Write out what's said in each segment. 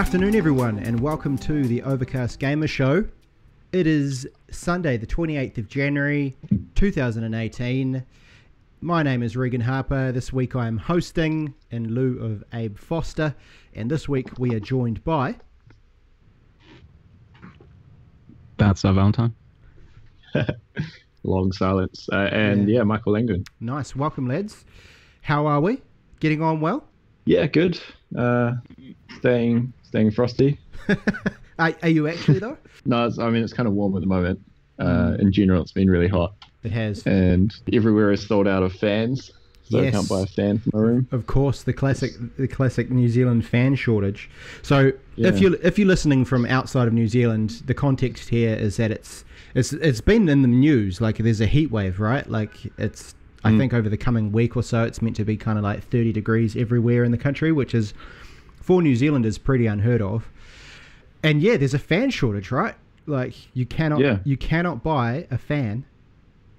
afternoon, everyone, and welcome to the Overcast Gamer Show. It is Sunday, the 28th of January, 2018. My name is Regan Harper. This week I am hosting in lieu of Abe Foster, and this week we are joined by. That's our Valentine. Long silence. Uh, and Yeah. yeah. Michael Langdon. Nice. Welcome, lads. How are we? Getting on well? Yeah, good. Uh, staying staying frosty. Are, are you actually, though? No, it's, I mean it's kind of warm at the moment. Uh. In general, it's been really hot, It has. and everywhere is sold out of fans. So I can't buy a fan for my room. Of course, the classic, the classic New Zealand fan shortage. So, if you if you're listening from outside of New Zealand, the context here is that it's it's it's been in the news. Like there's a heat wave, right? Like it's I Mm. think over the coming week or so, it's meant to be kind of like 30 degrees everywhere in the country, which is for New Zealanders pretty unheard of. And yeah, there's a fan shortage, right? Like you cannot Yeah. you cannot buy a fan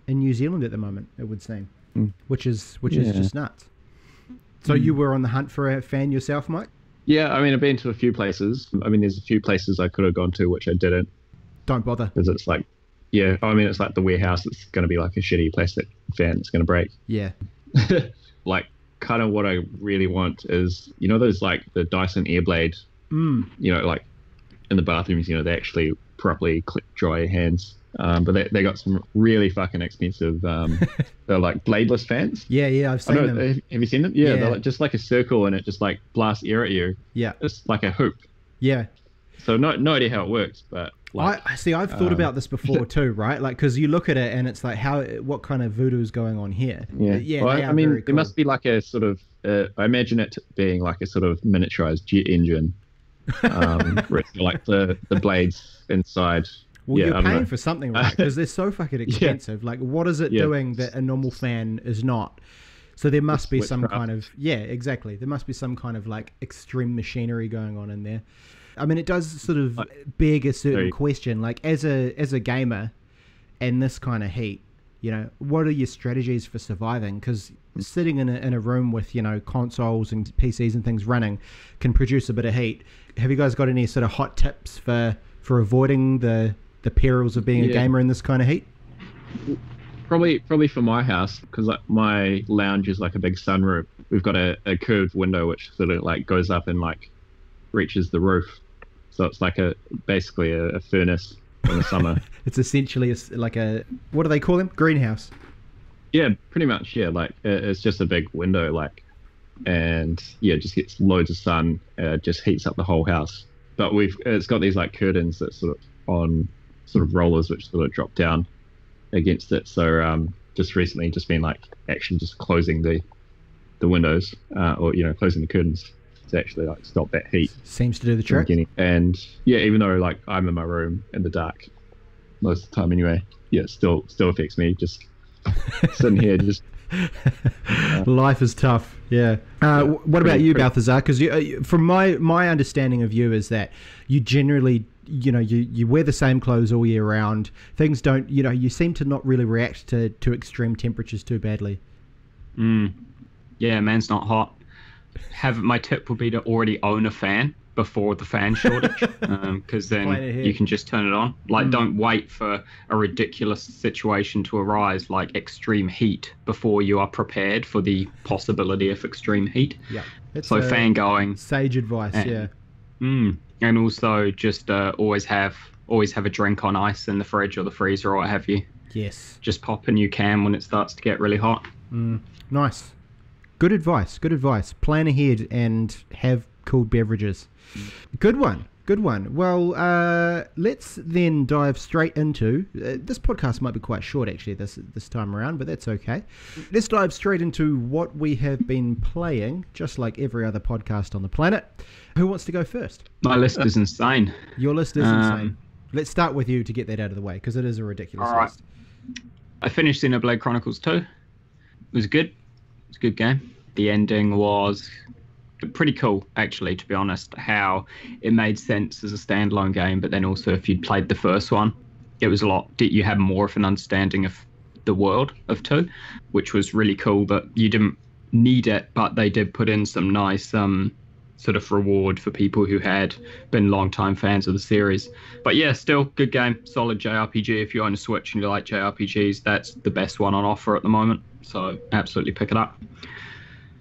in New Zealand at the moment. It would seem, Mm. which is which is just nuts. So you were on the hunt for a fan yourself, Mike? Yeah, I mean I've been to a few places. I mean there's a few places I could have gone to which I didn't Don't bother. because it's like, yeah, I mean it's like the warehouse. It's going to be like a shitty plastic fan. It's going to break. Yeah. like kind of what I really want is you know those like the Dyson Airblade Mm. you know, like in the bathrooms, you know, they actually properly clip dry your hands. Um, but they, they got some really fucking expensive, um, they're like bladeless fans. Yeah, yeah, I've seen don't, them. have have you seen them? Yeah, Yeah. they're like, just like a circle and it just like blasts air at you. Yeah, It's like a hoop. yeah. So no, no idea how it works, but like, I I see. I've thought um, about this before too, right? Like, because you look at it and it's like, how, what kind of voodoo is going on here? yeah. yeah. Well, I mean, very it cool. must be like a sort of, uh, I imagine it being like a sort of miniaturized jet engine. Um, like the, the blades inside. Well, yeah, you're don't paying for something, right? Because they're so fucking expensive. Like, what is it Yeah. doing that a normal fan is not? So there must be some witchcraft. kind of yeah, exactly. There must be some kind of like extreme machinery going on in there. I mean, it does sort of beg a certain question. Like, as a as a gamer, in this kind of heat, you know, what are your strategies for surviving? Because sitting in a, in a room with you know consoles and PCs and things running can produce a bit of heat. Have you guys got any sort of hot tips for for avoiding the the perils of being a gamer in this kind of heat? Probably, probably for my house because like my lounge is like a big sunroof. We've got a, a curved window which sort of like goes up and like reaches the roof, so it's like a basically a, a furnace in the summer. It's essentially a like a what do they call them? Greenhouse. yeah, pretty much. Yeah, like it, it's just a big window, like, and yeah, it just gets loads of sun. Uh, just heats up the whole house. But we've it's got these like curtains that sort of on sort of rollers which sort of drop down against it. So um, just recently, just been like actually just closing the the windows uh, or you know closing the curtains to actually like stop that heat Seems to do the trick. getting. And yeah, even though like I'm in my room in the dark most of the time anyway, yeah, it still still affects me. Just sitting here, just Life is tough. Yeah. Uh, wh- what about you, pretty- Balthazar? Because you, uh, from my my understanding of you is that you generally, you know, you, you wear the same clothes all year round. Things don't, you know, you seem to not really react to, to extreme temperatures too badly. Mm. Yeah, man's not hot. Have my tip would be to already own a fan before the fan shortage, because Plan then you can just turn it on. Like, Mm. don't wait for a ridiculous situation to arise, like extreme heat, before you are prepared for the possibility of extreme heat. Yeah. It's So fan going, sage advice. And- yeah. mm. and also just uh, always have always have a drink on ice in the fridge or the freezer or what have you. Yes. Just pop a new can when it starts to get really hot. Mm, nice. Good advice. Good advice. Plan ahead and have cool beverages. Good one. Good one. Well, uh, let's then dive straight into uh, this podcast. Might be quite short actually this this time around, but that's okay. Let's dive straight into what we have been playing, just like every other podcast on the planet. Who wants to go first? My list is insane. Your list is Um, insane. Let's start with you to get that out of the way because it is a ridiculous All right. list. I finished Xenoblade Chronicles 2. It was good. It was a good game. The ending was pretty cool, actually, to be honest, how it made sense as a standalone game, but then also if you'd played the first one, it was a lot, you had more of an understanding of the world of 2, which was really cool that you didn't need it, but they did put in some nice um, sort of reward for people who had been long-time fans of the series. But yeah, still good game, solid JRPG. If you own a Switch and you like JRPGs, that's the best one on offer at the moment. So absolutely pick it up.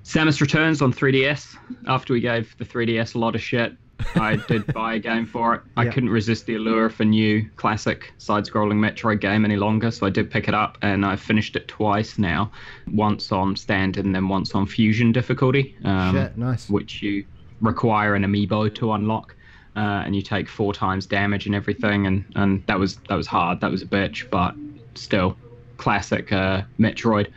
Samus Returns on 3DS. After we gave the 3DS a lot of shit, I did buy a game for it. I Yeah. couldn't resist the allure of a new classic side-scrolling Metroid game any longer, so I did pick it up, and I finished it twice now. Once on standard, and then once on fusion difficulty, um, Shit, nice. which you require an amiibo to unlock. Uh, and you take four times damage and everything, and, and that was that was hard. That was a bitch, but still, classic uh, Metroid.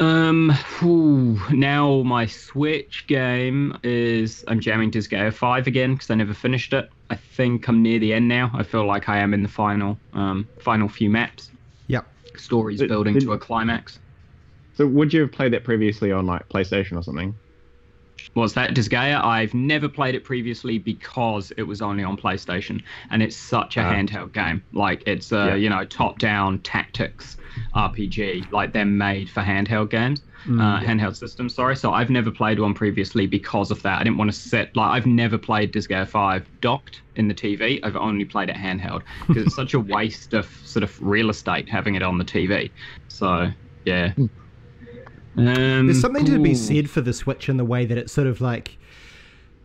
Um, whew, now my Switch game is I'm jamming to Disgaea 5 again because I never finished it. I think I'm near the end now. I feel like I am in the final um final few maps. Yep. Story's Did- building did- to a climax. So would you have played that previously on like PlayStation or something? Was that Disgaea? I've never played it previously because it was only on PlayStation, and it's such a Ah. handheld game. Like it's a Yeah. you know top-down tactics RPG. Like they're made for handheld games, uh, handheld systems. Sorry. So I've never played one previously because of that. I didn't want to set like I've never played Disgaea 5 docked in the TV. I've only played it handheld because it's such a waste of sort of real estate having it on the TV. So yeah. Um, There's something to be said for the Switch in the way that it's sort of like,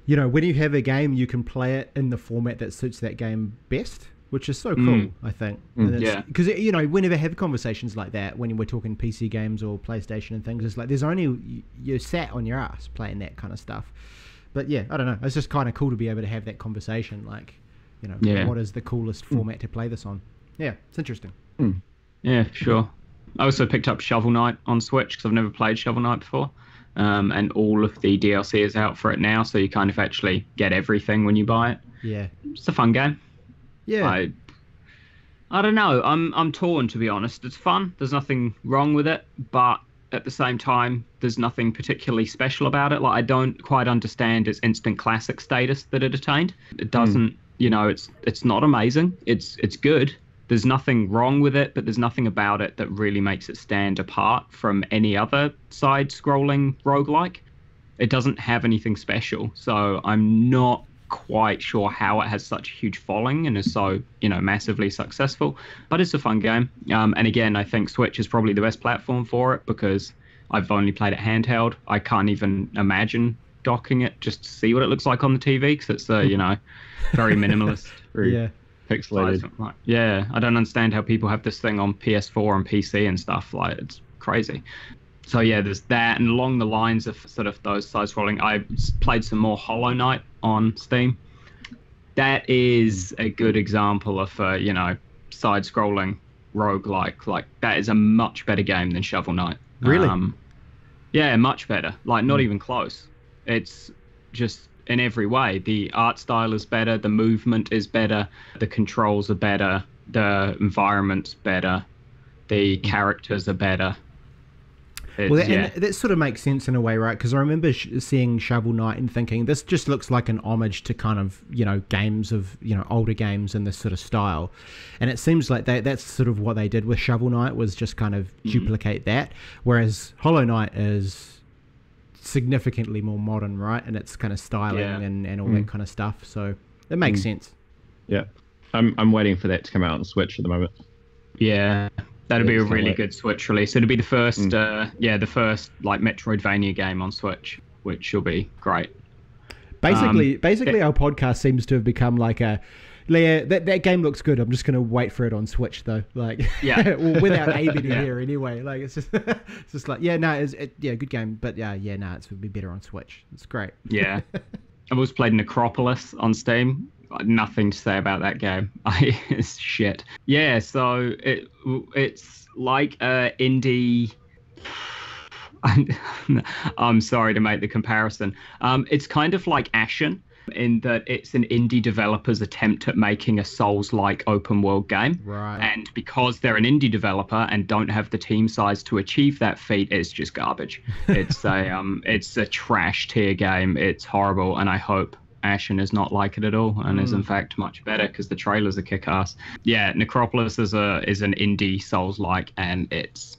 you know, when you have a game, you can play it in the format that suits that game best, which is so cool, Mm. I think. Mm. Yeah. Because, you know, whenever have conversations like that, when we're talking PC games or PlayStation and things, it's like there's only, you- you're sat on your ass playing that kind of stuff. But yeah, I don't know. It's just kind of cool to be able to have that conversation. Like, you know, Yeah. what is the coolest format to play this on? Yeah, it's interesting. Yeah, sure. I also picked up Shovel Knight on Switch because I've never played Shovel Knight before. Um, and all of the DLC is out for it now, so you kind of actually get everything when you buy it. Yeah. It's a fun game. Yeah. I, I don't know. I'm I'm torn to be honest. It's fun. There's nothing wrong with it, but at the same time, there's nothing particularly special about it. Like I don't quite understand its instant classic status that it attained. It doesn't. You know, it's it's not amazing. It's it's good. There's nothing wrong with it, but there's nothing about it that really makes it stand apart from any other side-scrolling roguelike it doesn't have anything special. So I'm not quite sure how it has such a huge following and is so, you know, massively successful. But it's a fun game. Um, and again, I think Switch is probably the best platform for it because I've only played it handheld. I can't even imagine docking it just to see what it looks like on the TV because it's, uh, you know, very minimalist. Yeah. Pixelated. Like, yeah, I don't understand how people have this thing on PS4 and PC and stuff. Like, it's crazy. So yeah, there's that, and along the lines of sort of those side-scrolling, I played some more Hollow Knight on Steam. That is a good example of a you know side-scrolling roguelike. Like that is a much better game than Shovel Knight. Really? Um, yeah, much better. Like not even close. It's just in every way. The art style is better, the movement is better, the controls are better, the environment's better, the characters are better. It's, Well, that, yeah. and that sort of makes sense in a way, right? Because I remember sh- seeing Shovel Knight and thinking this just looks like an homage to kind of you know games of you know older games in this sort of style, and it seems like they, that's sort of what they did with Shovel Knight was just kind of Mm-hmm. duplicate that, whereas Hollow Knight is significantly more modern, right? And it's kind of styling Yeah. and, and all that kind of stuff. So it makes Mm. sense. Yeah. I'm I'm waiting for that to come out on Switch at the moment. Yeah, that'd Yeah, be a really like- good Switch release. It'd be the first, uh, yeah, the first like Metroidvania game on Switch, which will be great. Basically, Um, basically, it- our podcast seems to have become like a. Yeah, that, that game looks good. I'm just gonna wait for it on Switch though. Like, Yeah. well, without Aben Yeah. here anyway. Like, it's just, it's just like, yeah, no, it's it, yeah, good game, but yeah, yeah, no, it would be better on Switch. It's great. Yeah, I've also played Necropolis on Steam. Nothing to say about that game. I, it's shit. Yeah, so it it's like a indie. I'm, I'm sorry to make the comparison. Um, it's kind of like Ashen in that it's an indie developer's attempt at making a Souls-like open world game. Right. And because they're an indie developer and don't have the team size to achieve that feat, it's just garbage. It's a um, it's a trash tier game. It's horrible, and I hope Ashen is not like it at all, and is in fact much better because the trailers are kick-ass. Yeah, Necropolis is a is an indie Souls-like, and it's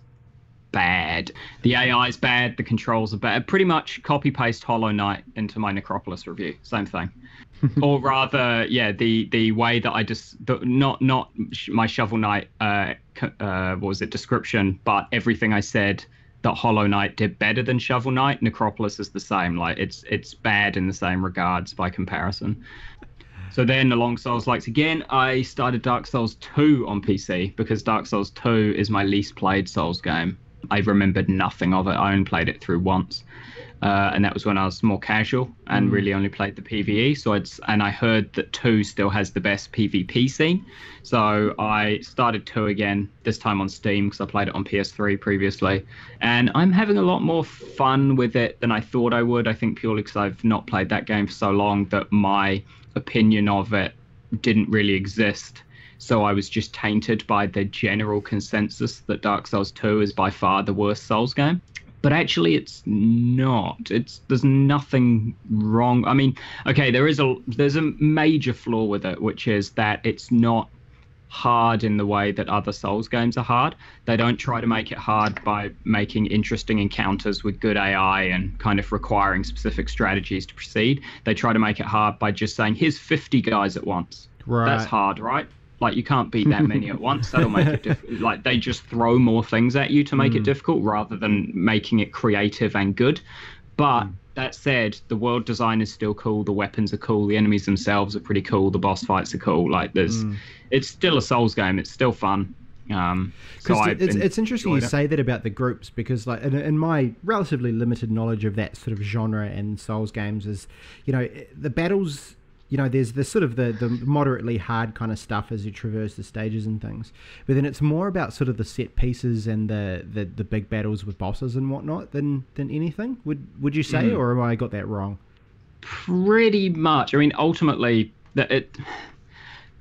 bad. The AI is bad. The controls are bad. Pretty much copy paste Hollow Knight into my Necropolis review. Same thing. or rather, yeah, the the way that I just the, not not my Shovel Knight uh, uh, what was it description, but everything I said that Hollow Knight did better than Shovel Knight. Necropolis is the same. Like it's it's bad in the same regards by comparison. So then, along Souls likes again, I started Dark Souls 2 on PC because Dark Souls 2 is my least played Souls game. I remembered nothing of it. I only played it through once, uh, and that was when I was more casual and mm. really only played the PVE. So it's and I heard that two still has the best PvP scene, so I started two again. This time on Steam because I played it on PS3 previously, and I'm having a lot more fun with it than I thought I would. I think purely because I've not played that game for so long that my opinion of it didn't really exist. So I was just tainted by the general consensus that Dark Souls 2 is by far the worst Souls game. But actually, it's not. It's there's nothing wrong. I mean, okay, there is a there's a major flaw with it, which is that it's not hard in the way that other Souls games are hard. They don't try to make it hard by making interesting encounters with good AI and kind of requiring specific strategies to proceed. They try to make it hard by just saying, here's 50 guys at once. Right. That's hard, right? Like you can't beat that many at once. That'll make it difficult. Like they just throw more things at you to make mm. it difficult rather than making it creative and good. But mm that said, the world design is still cool. The weapons are cool. The enemies themselves are pretty cool. The boss fights are cool. Like there's, mm. it's still a Souls game. It's still fun. Um, so it's, it's interesting you it. say that about the groups because, like, in, in, my relatively limited knowledge of that sort of genre and Souls games, is you know the battles you know, there's the sort of the, the moderately hard kind of stuff as you traverse the stages and things. But then it's more about sort of the set pieces and the, the, the big battles with bosses and whatnot than than anything. Would would you say, mm. or have I got that wrong? Pretty much. I mean, ultimately, that it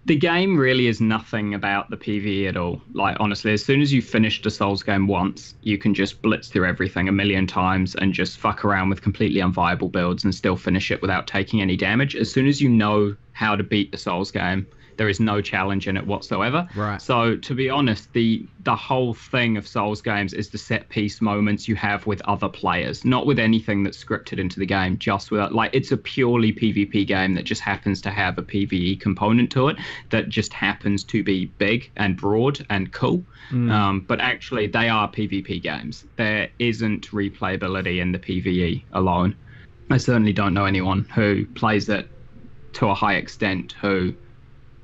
the game really is nothing about the PvE at all. Like honestly, as soon as you finish the Souls game once, you can just blitz through everything a million times and just fuck around with completely unviable builds and still finish it without taking any damage. As soon as you know how to beat the Souls game, there is no challenge in it whatsoever. Right. So to be honest, the the whole thing of Souls games is the set piece moments you have with other players, not with anything that's scripted into the game. Just with like it's a purely PvP game that just happens to have a PVE component to it that just happens to be big and broad and cool. Mm. Um, but actually, they are PvP games. There isn't replayability in the PVE alone. I certainly don't know anyone who plays it to a high extent who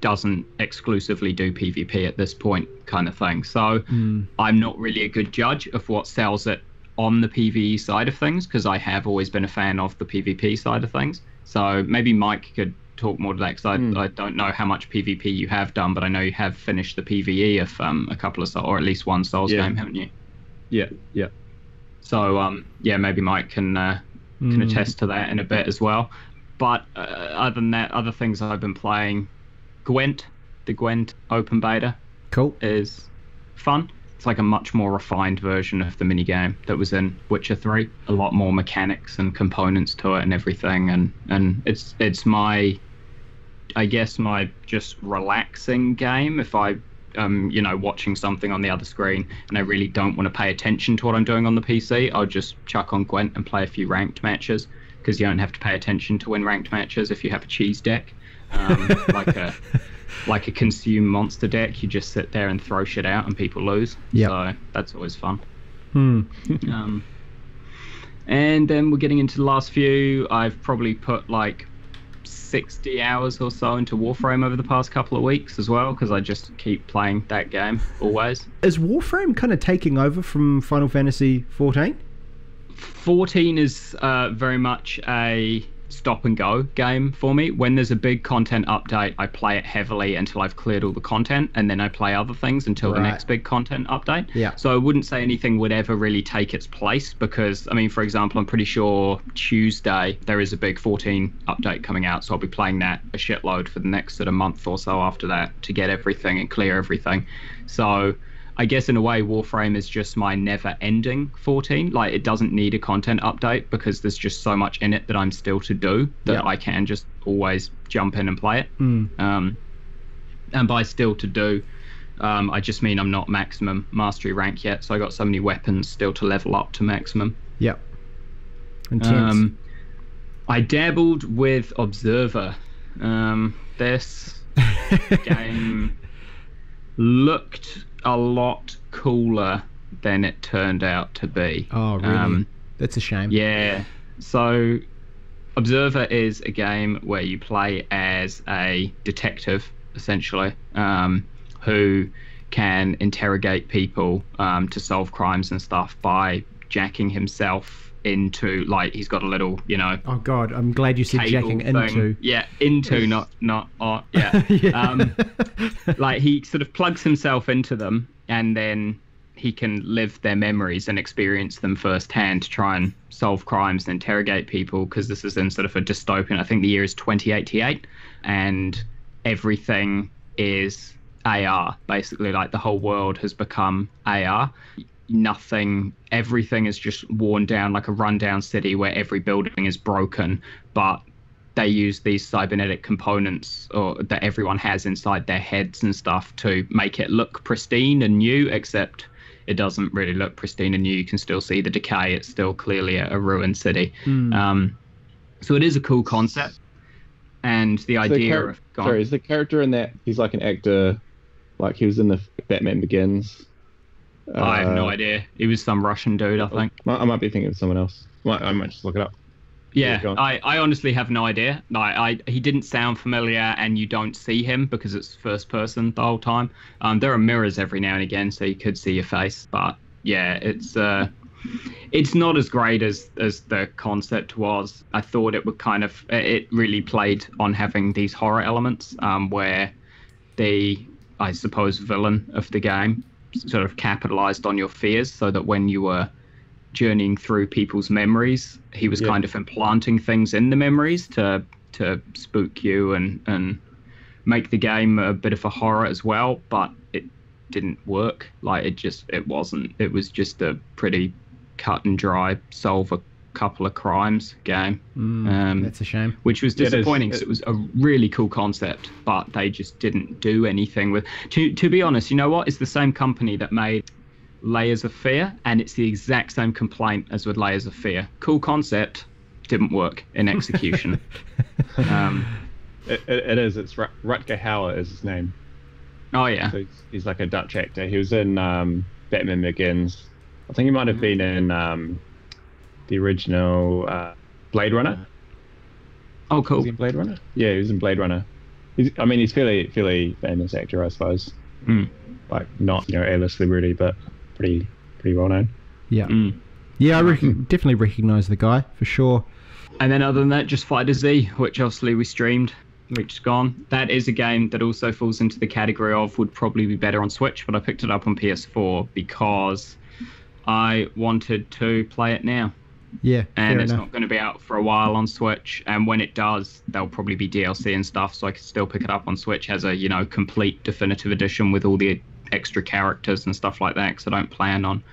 doesn't exclusively do PvP at this point, kind of thing. So mm. I'm not really a good judge of what sells it on the PvE side of things because I have always been a fan of the PvP side of things. So maybe Mike could talk more to that because I, mm. I, don't know how much PvP you have done, but I know you have finished the PvE of um, a couple of or at least one Souls yeah. game, haven't you? Yeah, yeah. So um, yeah, maybe Mike can uh, can mm. attest to that in a bit as well. But uh, other than that, other things I've been playing, Gwent, the Gwent open beta, cool, is fun. It's like a much more refined version of the minigame that was in Witcher 3. A lot more mechanics and components to it and everything, and and it's it's my, I guess my just relaxing game. If I um, you know, watching something on the other screen and I really don't want to pay attention to what I'm doing on the PC, I'll just chuck on Gwent and play a few ranked matches because you don't have to pay attention to win ranked matches if you have a cheese deck um, like a like a consume monster deck. You just sit there and throw shit out, and people lose. Yeah, so that's always fun. Hmm. um, and then we're getting into the last few. I've probably put like 60 hours or so into Warframe over the past couple of weeks as well because I just keep playing that game always. Is Warframe kind of taking over from Final Fantasy 14? 14 is uh, very much a stop and go game for me. When there's a big content update, I play it heavily until I've cleared all the content, and then I play other things until right. the next big content update. Yeah. So I wouldn't say anything would ever really take its place because, I mean, for example, I'm pretty sure Tuesday there is a big 14 update coming out, so I'll be playing that a shitload for the next sort of month or so after that to get everything and clear everything. So I guess in a way, Warframe is just my never-ending 14. Like it doesn't need a content update because there's just so much in it that I'm still to do that yep. I can just always jump in and play it. Mm. Um, and by still to do, Um, I just mean I'm not maximum mastery rank yet, so I got so many weapons still to level up to maximum. Yep. Intense. Um, I dabbled with Observer. Um, this game looked a lot cooler than it turned out to be. oh, really? um, That's a shame. Yeah. So, Observer is a game where you play as a detective, essentially, um, who can interrogate people um, to solve crimes and stuff by jacking himself into, like, he's got a little, you know, Oh God, I'm glad you said jacking thing. into. Yeah, into, not, not, oh, yeah. Yeah. Um, like he sort of plugs himself into them and then he can live their memories and experience them firsthand to try and solve crimes and interrogate people because this is in sort of a dystopian i think the year is 2088 and everything is ar basically like the whole world has become ar nothing everything is just worn down like a rundown city where every building is broken but they use these cybernetic components or that everyone has inside their heads and stuff to make it look pristine and new except it doesn't really look pristine and new you can still see the decay it's still clearly a, a ruined city Hmm. um, so it is a cool concept and the The idea char- of go sorry, is the character in that? He's like an actor, like he was in the Batman Begins. I have no Uh, idea he was some russian dude i think I might be thinking of someone else. I might just look it up. Yeah. I, I honestly have no idea. Like, I he didn't sound familiar, and you don't see him because it's first person the whole time. Um, there are mirrors every now and again, so you could see your face. But yeah, it's uh, it's not as great as as the concept was. I thought it would kind of it really played on having these horror elements, um, where the I suppose villain of the game sort of capitalized on your fears, so that when you were journeying through people's memories. He was Yeah. kind of implanting things in the memories to to spook you and and make the game a bit of a horror as well. But it didn't work. Like it just it wasn't. It was just a pretty cut and dry solve a couple of crimes game, Mm, um, that's a shame. which was Yeah, it is. disappointing. 'cause It- it was a really cool concept, but they just didn't do anything with. To to be honest, you know what? It's the same company that made Layers of Fear, and it's the exact same complaint as with Layers of Fear. Cool concept, didn't work in execution. um, It, it, it is. It's Rut- Rutger Hauer is his name. oh yeah, So he's, he's like a Dutch actor. He was in um, Batman Begins. I think he might have been in um, the original uh, Blade Runner. oh Was cool. he in Blade Runner? Yeah, he was in Blade Runner. He's, I mean, he's fairly fairly famous actor, I suppose. Mm. Like not you know A-list celebrity, but pretty pretty well known. Yeah, Mm. yeah, I rec- definitely recognise the guy for sure. And then other than that, just FighterZ, which obviously we streamed, which is gone. That is a game that also falls into the category of would probably be better on Switch, but I picked it up on PS4 because I wanted to play it now. Yeah, and it's enough. not going to be out for a while on Switch. And when it does, there'll probably be DLC and stuff, so I can still pick it up on Switch as a you know complete definitive edition with all the extra characters and stuff like that. Because I don't plan on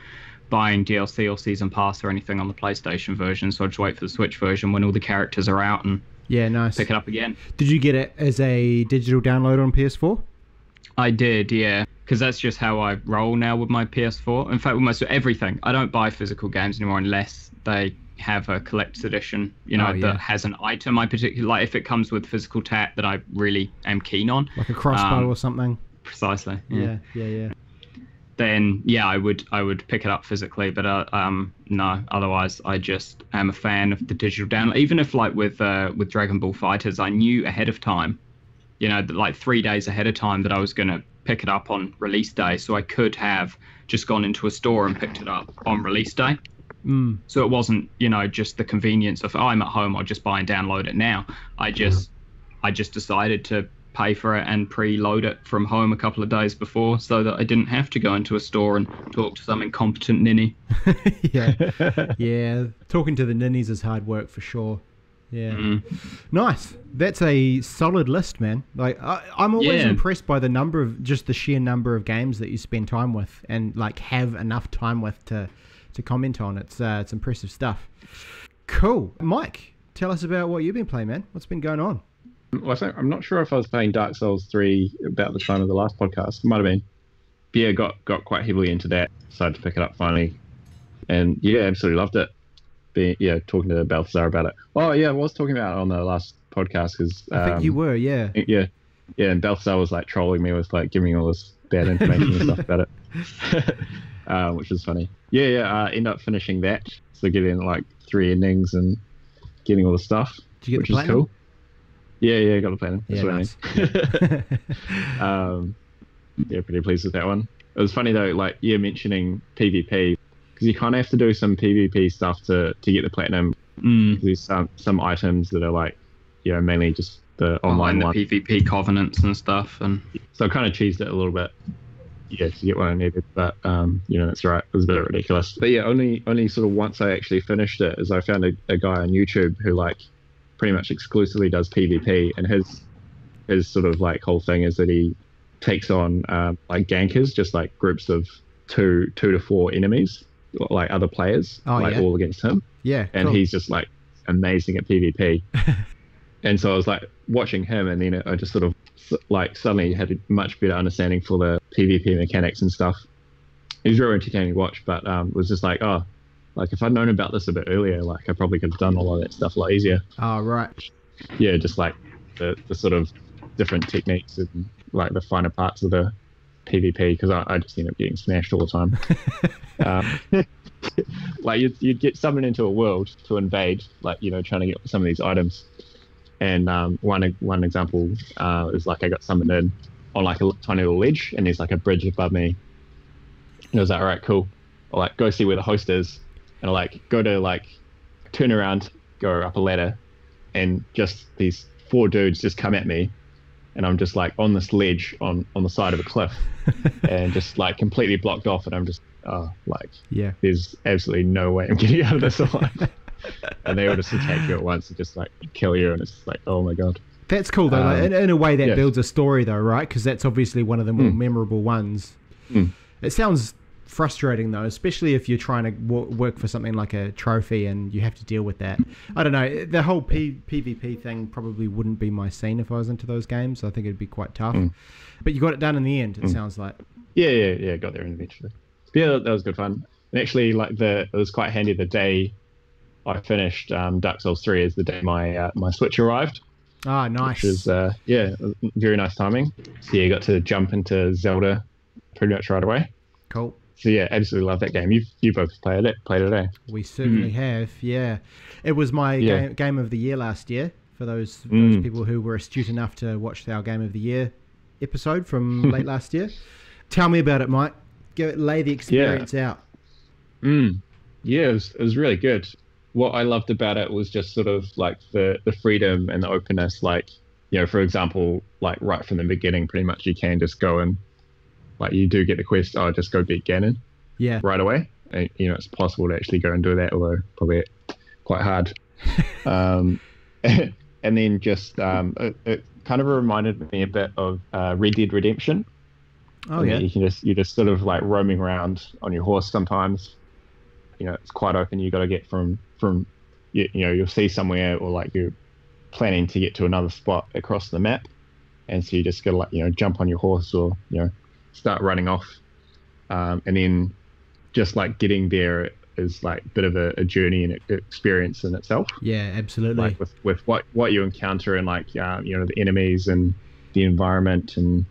buying DLC or season pass or anything on the PlayStation version, so I'll just wait for the Switch version when all the characters are out and Yeah, nice. pick it up again. Did you get it as a digital download on PS4? I did, yeah. Because that's just how I roll now with my PS4. In fact, with most everything. I don't buy physical games anymore unless they have a collector's edition, you know, Oh, yeah. that has an item I particularly like. If it comes with physical tat that I really am keen on, Like a crossbow Um, or something? precisely. Yeah, yeah, yeah. Then yeah, I would I would pick it up physically, but uh, um no. Otherwise, I just am a fan of the digital download. Even if like with uh, with Dragon Ball FighterZ, I knew ahead of time, you know, that, like three days ahead of time that I was gonna pick it up on release day, so I could have just gone into a store and picked it up on release day. Mm. So it wasn't, you know, just the convenience of oh, I'm at home, I'll just buy and download it now. I just, I just decided to pay for it and preload it from home a couple of days before, so that I didn't have to go into a store and talk to some incompetent ninny. yeah, yeah. Talking to the ninnies is hard work for sure. Yeah, Mm. nice. That's a solid list, man. Like I, I'm always Yeah. impressed by the number of just the sheer number of games that you spend time with and like have enough time with to to comment on. It's uh, it's impressive stuff. Cool, Mike. Tell us about what you've been playing, man. What's been going on? Well, I I'm not sure if I was playing Dark Souls 3 about the time of the last podcast. Might have been. yeah, got got quite heavily into that. Decided to pick it up finally, and yeah, absolutely loved it. Being yeah, talking to Balthazar about it. Oh yeah, I was talking about it on the last podcast because I think you were, yeah. yeah, yeah, and Balthazar was like trolling me with like giving me all this bad information and stuff about it, uh, which was funny. Yeah, yeah. Uh, end up finishing that, so getting like three endings and getting all the stuff, Did you get which the is cool. Yeah, yeah, got the platinum. Yeah, That's what I mean. um, yeah, pretty pleased with that one. It was funny though, like you're mentioning PvP because you kind of have to do some PvP stuff to to get the platinum. Mm. There's some some items that are like, you know, mainly just the online Online the one. PvP covenants and stuff, and So I kind of cheesed it a little bit. Yeah, to get what I needed, but um, you know that's right. It was a bit ridiculous. But yeah, only only sort of once I actually finished it is I found a, a guy on YouTube who like pretty much exclusively does PvP, and his his sort of like whole thing is that he takes on um, like gankers, just like groups of two two to four enemies, like other players, Oh, like yeah. all against him yeah, and cool. he's just like amazing at PvP. and so I was like watching him, and then I just sort of like suddenly had a much better understanding for the PvP mechanics and stuff. It was really entertaining to watch, but um, it was just like, oh, like if I'd known about this a bit earlier, like I probably could have done all of that stuff a lot easier. Oh, right. Yeah, just like the, the sort of different techniques and like the finer parts of the PvP because I, I just end up getting smashed all the time. um, like you'd, you'd get summoned into a world to invade, like you know, trying to get some of these items. And um, one one example uh, is like I got summoned in on like a tiny little ledge, and there's like a bridge above me. And I was like, all right, cool. I'll like go see where the host is, and I like go to like turn around, go up a ladder, and just these four dudes just come at me, and I'm just like on this ledge on on the side of a cliff, and just like completely blocked off, and I'm just oh like Yeah. there's absolutely no way I'm getting out of this alive. And they all just attack you at once and just like kill you, and it's like, oh my god. That's cool though. like, Um, in, in a way, that yeah. builds a story though, right? Because that's obviously one of the more Mm. memorable ones. Mm. It sounds frustrating though, especially if you're trying to w- work for something like a trophy and you have to deal with that. I don't know. The whole P- PvP thing probably wouldn't be my scene if I was into those games. I think it'd be quite tough. Mm. But you got it done in the end. It Mm. sounds like. Yeah, yeah, yeah. Got there eventually. But yeah, that was good fun. And actually, like the it was quite handy. The day I finished um, Dark Souls three is the day my uh, my Switch arrived, Ah, nice. which is uh, yeah, very nice timing. So yeah, got to jump into Zelda pretty much right away. cool. So yeah, absolutely love that game. You you both played it, played it, eh? We certainly have, yeah. It was my Yeah. game, game of the year last year. For those those Mm. people who were astute enough to watch our game of the year episode from late last year, tell me about it, Mike. Go, lay the experience out. Mm. Yeah, it was, it was really good. What I loved about it was just sort of like the, the freedom and the openness. Like, you know, for example, like right from the beginning, pretty much you can just go and, like, you do get the quest, oh, just go beat Ganon Yeah, right away. And, you know, it's possible to actually go and do that, although probably quite hard. um, and then just, um, it, it kind of reminded me a bit of uh, Red Dead Redemption. oh yeah, You can just you're just sort of like roaming around on your horse sometimes. You know, it's quite open. You got to get from from you, you know you'll see somewhere or like you're planning to get to another spot across the map, and so you just got to like you know jump on your horse or you know start running off, um, and then just like getting there is like a bit of a, a journey and experience in itself yeah, absolutely. like with, with what what you encounter and like uh, you know the enemies and the environment and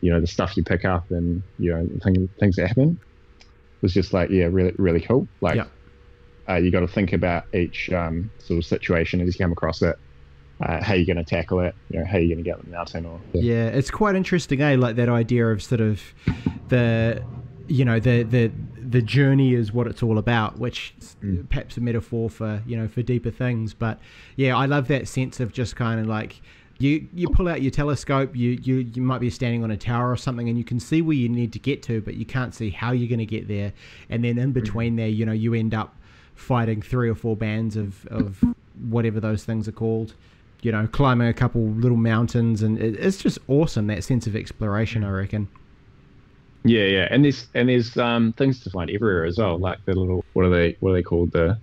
you know the stuff you pick up and you know thing, things that happen it was just like yeah really really cool like Yeah. Uh, you got to think about each um, sort of situation as you come across it uh, how you're going to tackle it you know how you're going to get on the mountain or Yeah, it's quite interesting, eh? Like that idea of sort of the, you know, the the the journey is what it's all about, which is Mm. perhaps a metaphor for you know for deeper things. But yeah, I love that sense of just kind of like. You, you pull out your telescope, you, you, you might be standing on a tower or something, and you can see where you need to get to, but you can't see how you're going to get there. And then in between there, you know, you end up fighting three or four bands of, of whatever those things are called you know, climbing a couple little mountains, and it, it's just awesome that sense of exploration. I reckon. yeah yeah and there's and there's um things to find everywhere as well like the little what are they what are they called the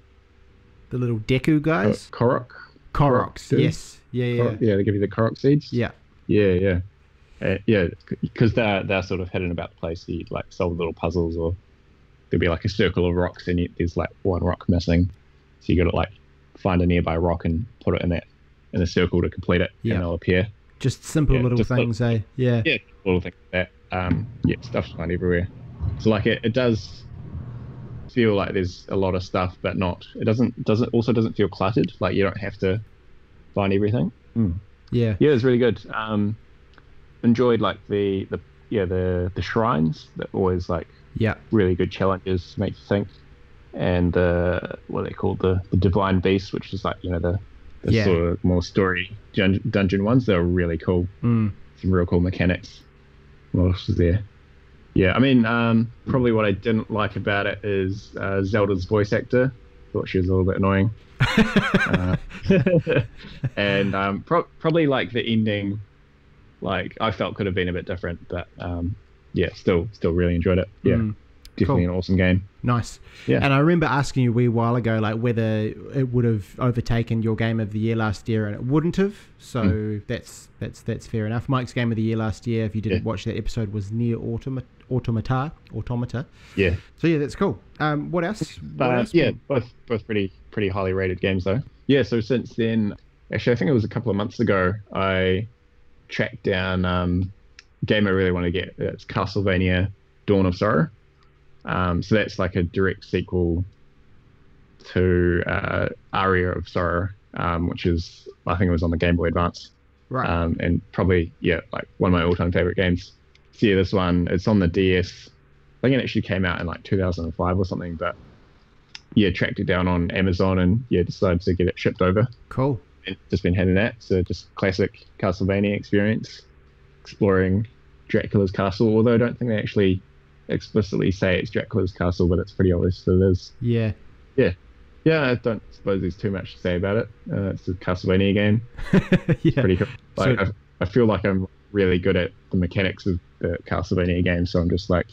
The little Deku guys, korok Koroks. dude. Yes, yeah, yeah, Korok- yeah they give you the korok seeds yeah. Yeah, yeah. Uh, yeah, because they're they're sort of hidden about the place. You like solve little puzzles, or there'll be like a circle of rocks, and you, there's like one rock missing. So you got to like find a nearby rock and put it in that in the circle to complete it, Yeah. and it'll appear. Just simple Yeah, little just little- things, eh? Yeah. Yeah, little things like that. Um, yeah, stuff's found everywhere. So like it, it does feel like there's a lot of stuff, but not. It doesn't doesn't also doesn't feel cluttered. Like you don't have to find everything. Yeah. Yeah, it's really good. Um, enjoyed like the the yeah the the shrines that always like Yeah. really good challenges to make you think, and the what they called the the divine beast, which is like you know the, the Yeah. sort of more story dun- dungeon ones. They're really cool. Mm. Some real cool mechanics. What else is there? Yeah, I mean, um, probably what I didn't like about it is uh, Zelda's voice actor. Thought she was a little bit annoying. Uh, and um, pro- probably like the ending, like I felt could have been a bit different, but um, yeah, still, still really enjoyed it. Yeah, Mm. definitely cool. an awesome game. Nice. Yeah. And I remember asking you a wee while ago, like whether it would have overtaken your game of the year last year, and it wouldn't have. So that's that's that's fair enough. Mike's game of the year last year, if you didn't Yeah. watch that episode, was NieR Automa- Automata. Automata. Yeah, So yeah, that's cool. Um, what else? What but else? yeah, both both pretty pretty highly rated games though. Yeah, so since then, actually, I think it was a couple of months ago, I tracked down um, game I really want to get. It's Castlevania: Dawn of Sorrow. Um, so that's like a direct sequel to uh, Aria of Sorrow, um, which is I think it was on the Game Boy Advance Right. um, and probably yeah, like one of my all-time favorite games. So yeah, this one it's on the DS. I think it actually came out in like 2005 or something, but yeah, tracked it down on Amazon and yeah, decided to get it shipped over. cool. And just been having that. So just classic Castlevania experience, exploring Dracula's castle. Although I don't think they actually explicitly say it's Dracula's castle, but it's pretty obvious that it is. Yeah. Yeah, Yeah, I don't suppose there's too much to say about it. Uh, it's a Castlevania game. yeah. pretty cool. Like, So- I, I feel like I'm really good at the mechanics of the Castlevania game, so I'm just like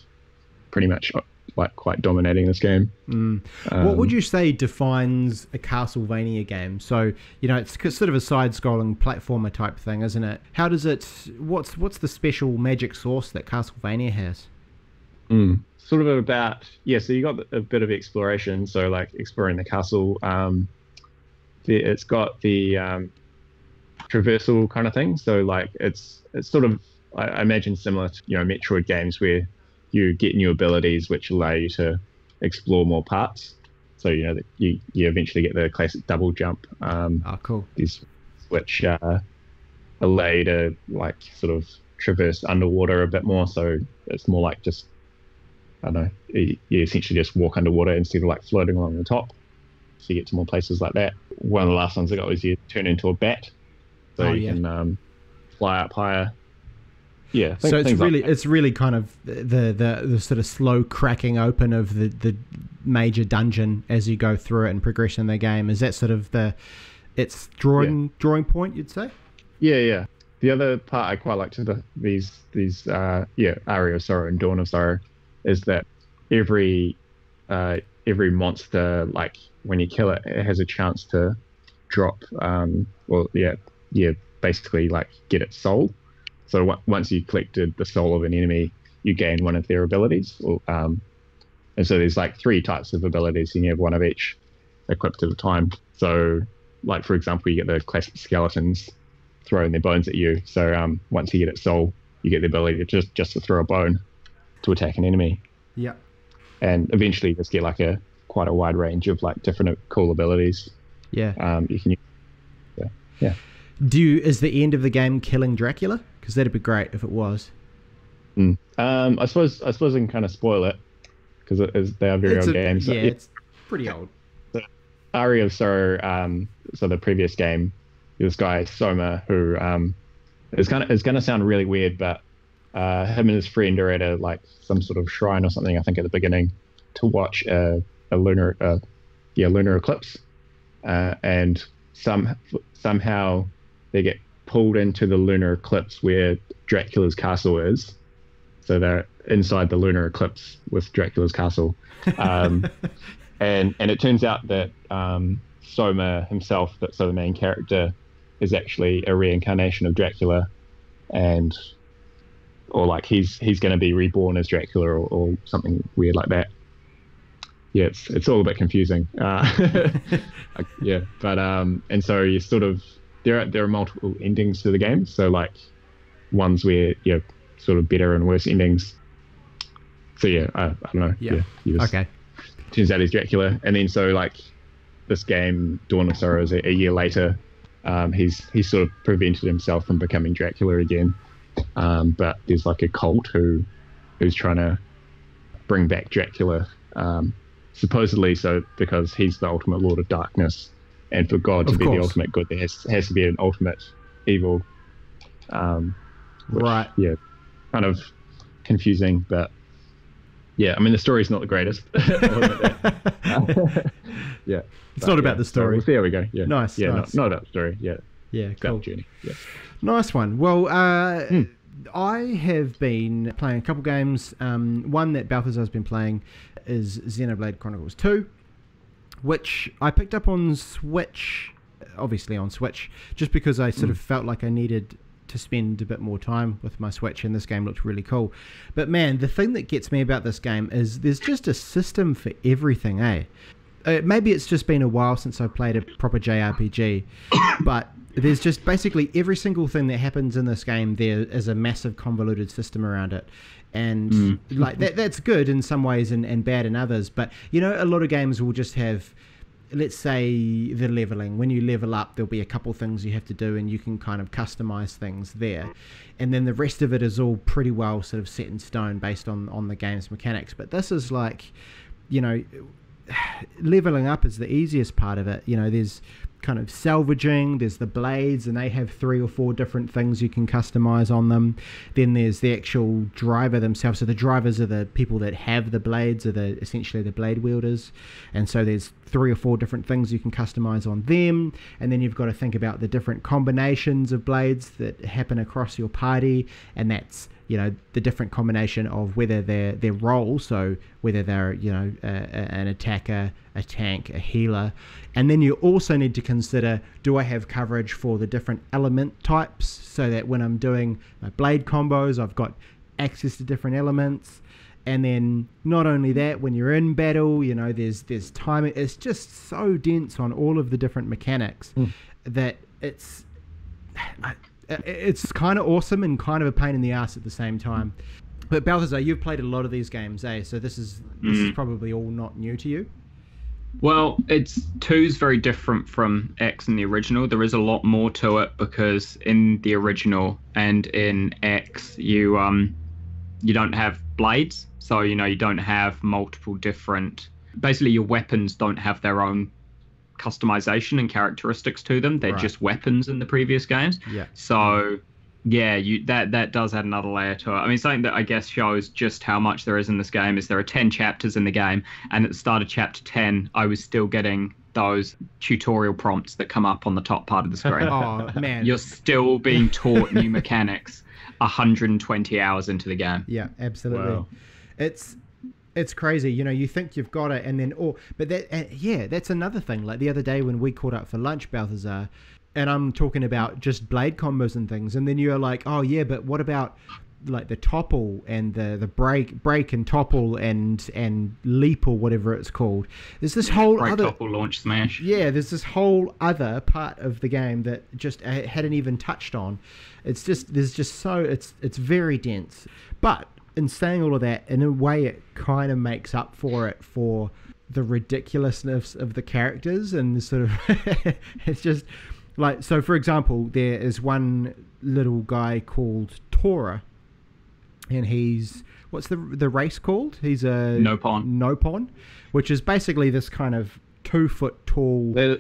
pretty much like quite dominating this game. Mm. Um, what would you say defines a Castlevania game? So you know, it's sort of a side-scrolling platformer type thing, isn't it? How does it? What's what's the special magic sauce that Castlevania has? Mm. Sort of about yeah. So you got a bit of exploration. So like exploring the castle. Um, the, it's got the um, traversal kind of thing. So like it's it's sort of I, I imagine similar to you know Metroid games where you get new abilities which allow you to explore more parts. So you know that you you eventually get the classic double jump. Um, Oh, cool. these which uh, allow you to like sort of traverse underwater a bit more. So it's more like just I don't know. You, you essentially just walk underwater instead of like floating along the top. So you get to more places like that. One of the last ones I got was you turn into a bat, so Oh, you yeah. can um, fly up higher. Yeah. So it's things like really it's really kind of the, the the sort of slow cracking open of the the major dungeon as you go through it and progress in the game. Is that sort of the its drawing drawing point? You'd say. Yeah, yeah. The other part I quite like to the, these these uh, yeah Aria of Sorrow and Dawn of Sorrow is that every uh, every monster like when you kill it, it has a chance to drop um, well yeah yeah basically like get its soul. So w- once you collected the soul of an enemy, you gain one of their abilities. Or, um, and so there's like three types of abilities, and you have one of each equipped at a time. So like for example, you get the classic skeletons throwing their bones at you. So um, once you get its soul, you get the ability to just just to throw a bone to attack an enemy, Yeah. and eventually you just get like a quite a wide range of like different cool abilities Yeah. um, you can use. Do you, is the end of the game killing Dracula? Because that'd be great if it was. Mm. Um, I suppose I suppose I can kind of spoil it because it is they are very It's old a- games. Yeah, So, it's pretty old. Aria of Sorrow, um, so the previous game, this guy Soma, who um, it's kind of it's going to sound really weird, but uh, him and his friend are at a like some sort of shrine or something. I think at the beginning to watch a, a lunar, uh, yeah, lunar eclipse, uh, and some somehow they get pulled into the lunar eclipse where Dracula's castle is. So they're inside the lunar eclipse with Dracula's castle. Um, and and it turns out that um, Soma himself, that so the main character, is actually a reincarnation of Dracula, and or like he's he's going to be reborn as Dracula or, or something weird like that. Yeah, it's it's all a bit confusing. Uh, yeah, but um, and so you sort of there are there are multiple endings to the game. So like ones where you know sort of better and worse endings. So yeah, I, I don't know. Yeah. Yeah. was- Okay. Turns out he's Dracula, and then so like this game, Dawn of Sorrows, a, a year later, um, he's he's sort of prevented himself from becoming Dracula again. Um, but there's like a cult who who's trying to bring back Dracula, um, supposedly so because he's the ultimate Lord of Darkness, and for God to be the ultimate good, there has, has to be an ultimate evil. Um, which, Right. Yeah, kind of confusing, but yeah, I mean the story's not the greatest. I'll admit that. yeah, It's but, not about yeah, the so story. we'll see how we go. Yeah, Nice, Yeah, nice. Not, not about the story. Yeah, Yeah, it's about cool. the journey. Yeah. Nice one. Well, uh, Hmm. I have been playing a couple games. Um, one that Balthazar's been playing is Xenoblade Chronicles 2, which I picked up on Switch, obviously on Switch, just because I sort of felt like I needed to spend a bit more time with my Switch, and this game looked really cool. But man, the thing that gets me about this game is there's just a system for everything, eh? Uh, maybe it's just been a while since I played a proper JRPG, but there's just basically every single thing that happens in this game. There is a massive convoluted system around it, and hmm. like that, that's good in some ways and, and bad in others. But you know, a lot of games will just have, let's say, the leveling. When you level up, there'll be a couple things you have to do, and you can kind of customize things there, and then the rest of it is all pretty well sort of set in stone based on on the game's mechanics. But this is like, you know leveling up is the easiest part of it. You know, there's kind of salvaging, there's the blades, and they have three or four different things you can customize on them. Then there's the actual driver themselves. So the drivers are the people that have the blades, are the essentially the blade wielders. And so there's three or four different things you can customize on them. And then you've got to think about the different combinations of blades that happen across your party, and that's you know the different combination of whether their their role so whether they're you know a, a, an attacker a tank a healer. And then you also need to consider do i have coverage for the different element types? So that when i'm doing my blade combos i've got access to different elements and then not only that when you're in battle you know there's there's time it's just so dense on all of the different mechanics that it's it's kind of awesome and kind of a pain in the ass at the same time. But Balthazar, you've played a lot of these games, eh? So this is this is probably all not new to you. Well, it's two's very different from X in the original. There is a lot more to it because in the original and in X, you um, you don't have blades, so you know you don't have multiple different. Basically, your weapons don't have their own customization and characteristics to them. They're Right. just weapons in the previous games. Yeah. So yeah, you that that does add another layer to it. I mean, something that I guess shows just how much there is in this game is there are ten chapters in the game, and at the start of chapter ten, I was still getting those tutorial prompts that come up on the top part of the screen. Oh man. You're still being taught new mechanics 120 hours into the game. Yeah, absolutely. Wow. It's it's crazy. You know, you think you've got it, and then oh, but that uh, yeah, that's another thing. Like the other day when we caught up for lunch, Balthazar, and I'm talking about just blade combos and things, and then you're like, oh yeah, but what about like the topple and the the break break and topple and and leap or whatever it's called. There's this whole Break other topple launch smash. yeah, there's this whole other part of the game that just I hadn't even touched on. It's just there's just so it's it's very dense. But in saying all of that, in a way, it kind of makes up for it for the ridiculousness of the characters and the sort of it's just like so. For example, there is one little guy called Tora, and he's what's the the race called? He's a Nopon. Nopon, which is basically this kind of two foot tall. They're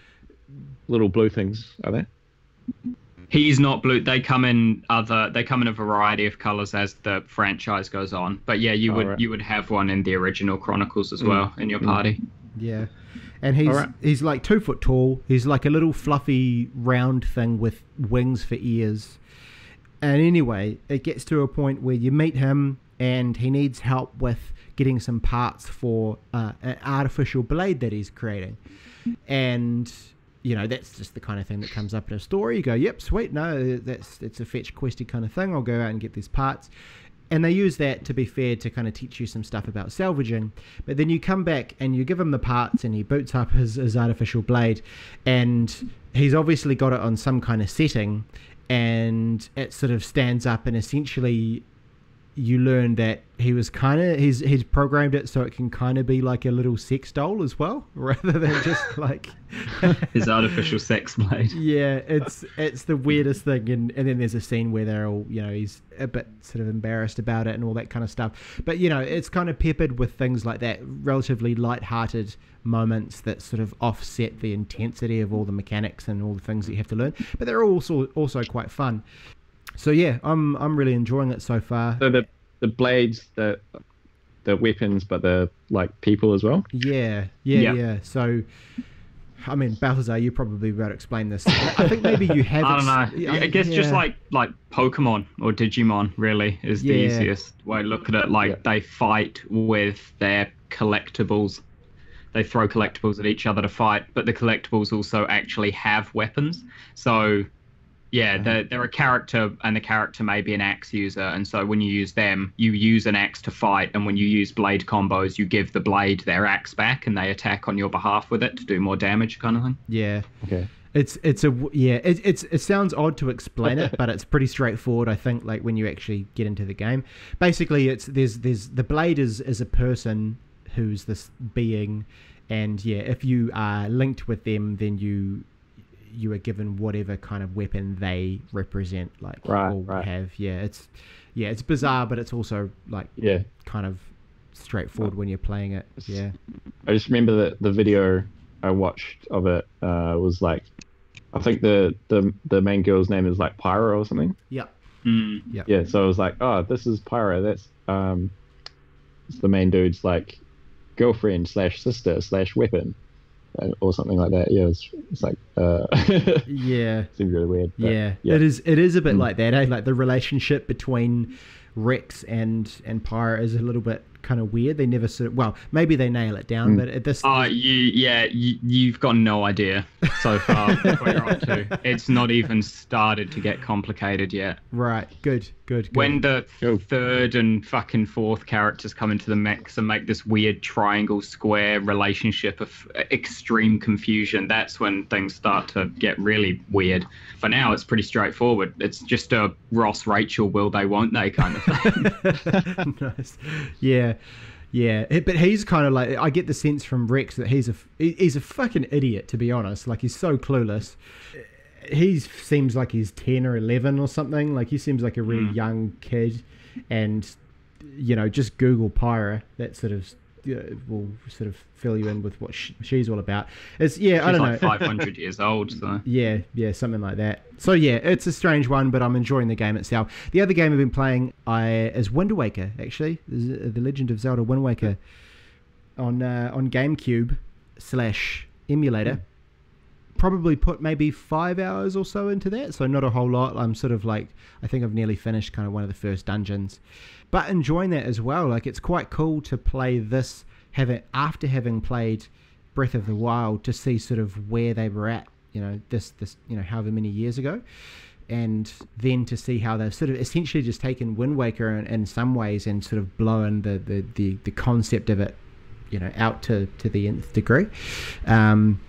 little blue things, are they? He's not blue. They come in other. They come in a variety of colors as the franchise goes on. But yeah, you Oh, would right. you would have one in the original Chronicles as mm. well in your mm. party. Yeah, and he's Alright. he's like two foot tall. He's like a little fluffy round thing with wings for ears. And anyway, it gets to a point where you meet him, and he needs help with getting some parts for uh, an artificial blade that he's creating. And you know that's just the kind of thing that comes up in a story. You go, "Yep, sweet. No, that's it's a fetch questy kind of thing. I'll go out and get these parts." and they use that to be fair to kind of teach you some stuff about salvaging but then you come back and you give him the parts and he boots up his, his artificial blade and he's obviously got it on some kind of setting and it sort of stands up and essentially you learn that he was kind of he's he's programmed it so it can kind of be like a little sex doll as well rather than just like his artificial sex blade. Yeah it's it's the weirdest thing and, and then there's a scene where they're all you know he's a bit sort of embarrassed about it and all that kind of stuff. But you know it's kind of peppered with things like that relatively light-hearted moments that sort of offset the intensity of all the mechanics and all the things that you have to learn. But they're also also quite fun so yeah, I'm I'm really enjoying it so far. So the the blades, the the weapons, but the like people as well. Yeah, yeah, yeah. yeah. So. I mean, Balthazar, you probably about to explain this. I think maybe you have. I don't know. I, I guess yeah. just like like Pokemon or Digimon, really, is the yeah. easiest way to look at it. Like yeah. they fight with their collectibles. They throw collectibles at each other to fight, but the collectibles also actually have weapons. So yeah, they're, they're a character, and the character may be an axe user, and so when you use them, you use an axe to fight, and when you use blade combos, you give the blade their axe back, and they attack on your behalf with it to do more damage, kind of thing. Yeah. Okay. It's it's a yeah it, it's it sounds odd to explain it, but it's pretty straightforward. I think like when you actually get into the game, basically it's there's there's the blade is is a person who's this being, and yeah, if you are linked with them, then you you are given whatever kind of weapon they represent, like right, or right. have. Yeah, it's yeah, it's bizarre, but it's also like yeah, kind of straightforward when you're playing it. Yeah, I just remember that the video I watched of it uh, was like, I think the the the main girl's name is like Pyra or something. Yeah. Mm. Yeah. Yeah. So I was like, oh, this is Pyra. That's um, it's the main dude's like girlfriend slash sister slash weapon or something like that. Yeah, it's, it's like uh, yeah, seems really weird. Yeah. yeah. it is. It is a bit mm. like that. Eh? Like the relationship between Rex and and Pyra is a little bit kind of weird. They never sort of well, maybe they nail it down, mm. but at this. Oh, uh, you yeah, you, have got no idea so far what you're up to. It's not even started to get complicated yet. Right. Good. Good. good. When the third and fucking fourth characters come into the mix and make this weird triangle square relationship of extreme confusion, that's when things start to get really weird. For now, it's pretty straightforward. It's just a Ross Rachel will they won't they kind of thing. nice. Yeah. Yeah, but he's kind of like I get the sense from Rex that he's a he's a fucking idiot to be honest. Like he's so clueless. He seems like he's ten or eleven or something. Like he seems like a really mm. young kid, and you know, just Google Pyra. That sort of will sort of fill you in with what she's all about. It's yeah, she's I don't like know. Five hundred years old, so yeah, yeah, something like that. So yeah, it's a strange one, but I'm enjoying the game itself. The other game I've been playing I is Wind Waker, actually, the Legend of Zelda Wind Waker on uh, on GameCube slash emulator. Probably put maybe five hours or so into that, so not a whole lot. I'm sort of like I think I've nearly finished kind of one of the first dungeons, but enjoying that as well. Like it's quite cool to play this have it after having played Breath of the Wild to see sort of where they were at. You know, this this you know however many years ago, and then to see how they've sort of essentially just taken Wind Waker in, in some ways and sort of blown the, the, the, the concept of it, you know, out to, to the nth degree. Um,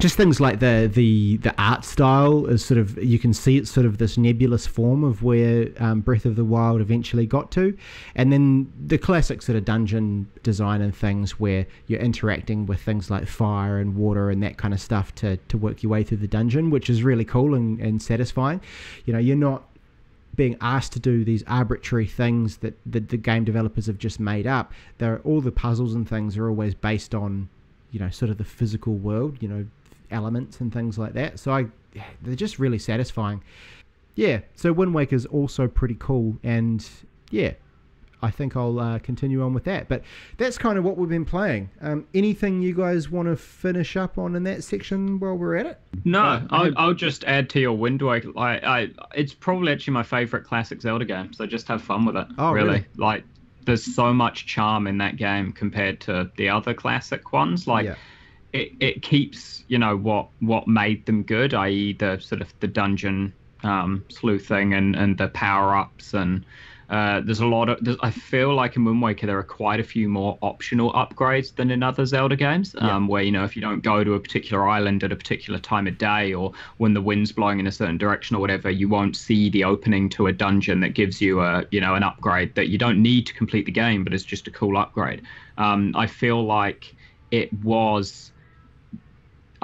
just things like the the the art style is sort of you can see it's sort of this nebulous form of where um, Breath of the Wild eventually got to, and then the classic sort of dungeon design and things where you're interacting with things like fire and water and that kind of stuff to to work your way through the dungeon, which is really cool and, and satisfying. You know, you're not being asked to do these arbitrary things that the, the game developers have just made up. There, all the puzzles and things are always based on, you know, sort of the physical world. You know, elements and things like that. So I, they're just really satisfying. Yeah, so Wind Waker is also pretty cool, and yeah, I think I'll uh, continue on with that. But that's kind of what we've been playing. Um, anything you guys want to finish up on in that section while we're at it? No, uh, I'll, I'll just add to your Wind Waker. I, I, it's probably actually my favorite classic Zelda game. So just have fun with it. Oh, really? really? Like, there's so much charm in that game compared to the other classic ones. Like. Yeah it, it keeps you know what what made them good, i.e. the sort of the dungeon um, sleuthing and and the power ups and Uh, there's a lot of. I feel like in Wind Waker there are quite a few more optional upgrades than in other Zelda games, um, where you know if you don't go to a particular island at a particular time of day or when the wind's blowing in a certain direction or whatever, you won't see the opening to a dungeon that gives you a you know an upgrade that you don't need to complete the game, but it's just a cool upgrade. Um, I feel like it was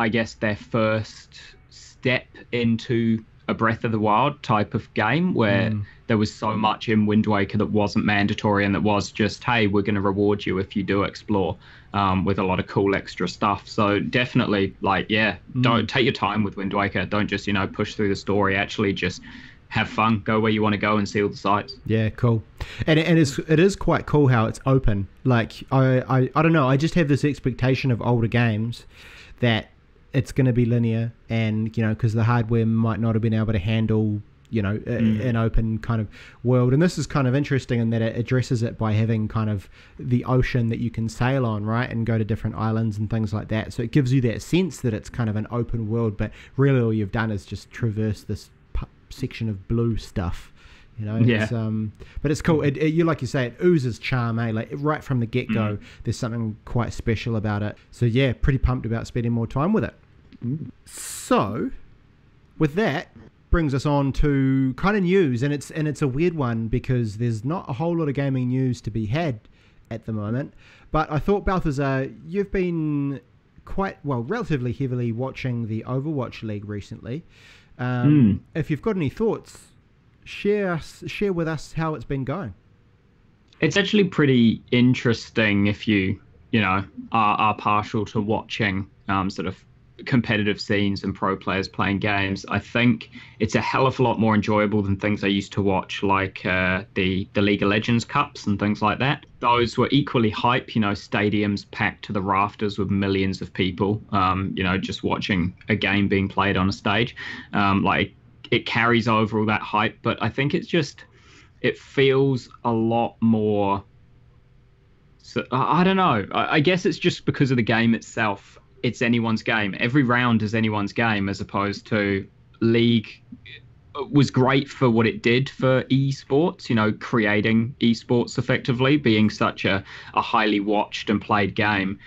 I guess their first step into a Breath of the Wild type of game where there was so much in Wind Waker that wasn't mandatory and that was just, hey, we're going to reward you if you do explore um, with a lot of cool extra stuff. So definitely, like, yeah, don't take your time with Wind Waker. Don't just, you know, push through the story. Actually, just have fun, go where you want to go and see all the sights. Yeah, cool. And and it's it is quite cool how it's open. Like I I, I don't know. I just have this expectation of older games that it's going to be linear, and you know because the hardware might not have been able to handle you know a, mm. an open kind of world. And this is kind of interesting in that it addresses it by having kind of the ocean that you can sail on, right, and go to different islands and things like that. So it gives you that sense that it's kind of an open world, but really all you've done is just traverse this section of blue stuff. You know, Yeah. it's, um, but it's cool. It, it, you like you say, it oozes charm, eh? Like right from the get go, there's something quite special about it. So yeah, pretty pumped about spending more time with it. So, with that, brings us on to kind of news, and it's and it's a weird one because there's not a whole lot of gaming news to be had at the moment. But I thought Balthazar, you've been quite well, relatively heavily watching the Overwatch League recently. Um, If you've got any thoughts, share us, share with us how it's been going. It's actually pretty interesting if you, you know, are, are partial to watching um, sort of competitive scenes and pro players playing games. I think it's a hell of a lot more enjoyable than things I used to watch, like uh, the the League of Legends Cups and things like that. Those were equally hype, you know, stadiums packed to the rafters with millions of people, um, you know, just watching a game being played on a stage. Um, like it carries over all that hype, but I think it's just it feels a lot more. So I don't know. I I guess it's just because of the game itself. It's anyone's game. Every round is anyone's game, as opposed to League uh, was great for what it did for esports, you know, creating esports effectively, being such a, a highly watched and played game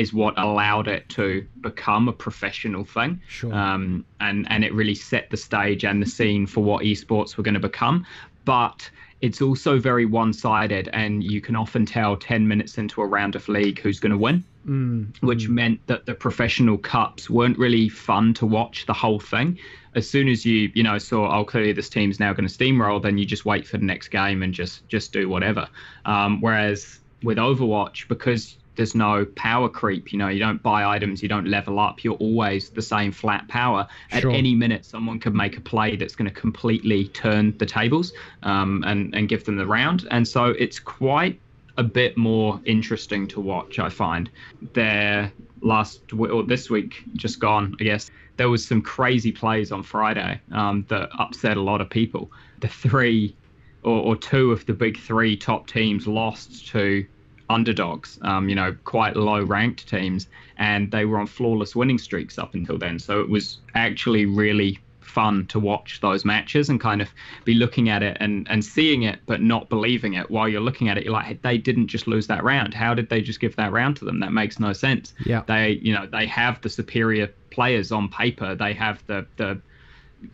is what allowed it to become a professional thing. Sure. Um, and, and it really set the stage and the scene for what esports were going to become. But it's also very one sided, and you can often tell 10 minutes into a round of league who's going to win Mm, which meant that the professional cups weren't really fun to watch the whole thing. As soon as you, you know, saw, oh, clearly this team's now going to steamroll, then you just wait for the next game and just just do whatever. Um, whereas with Overwatch, because there's no power creep, you know, you don't buy items, you don't level up, you're always the same flat power. At any minute, someone could make a play that's going to completely turn the tables um, and and give them the round. And so it's quite a bit more interesting to watch. I find there last or this week, just gone, I guess. There was some crazy plays on Friday um, that upset a lot of people. The three or, or two of the big three top teams lost to underdogs, um, you know, quite low ranked teams, and they were on flawless winning streaks up until then. So it was actually really fun to watch those matches and kind of be looking at it and, and seeing it but not believing it. While you're looking at it you're like hey, they didn't just lose that round. How did they just give that round to them? That makes no sense. Yeah. they you know they have the superior players on paper. They have the the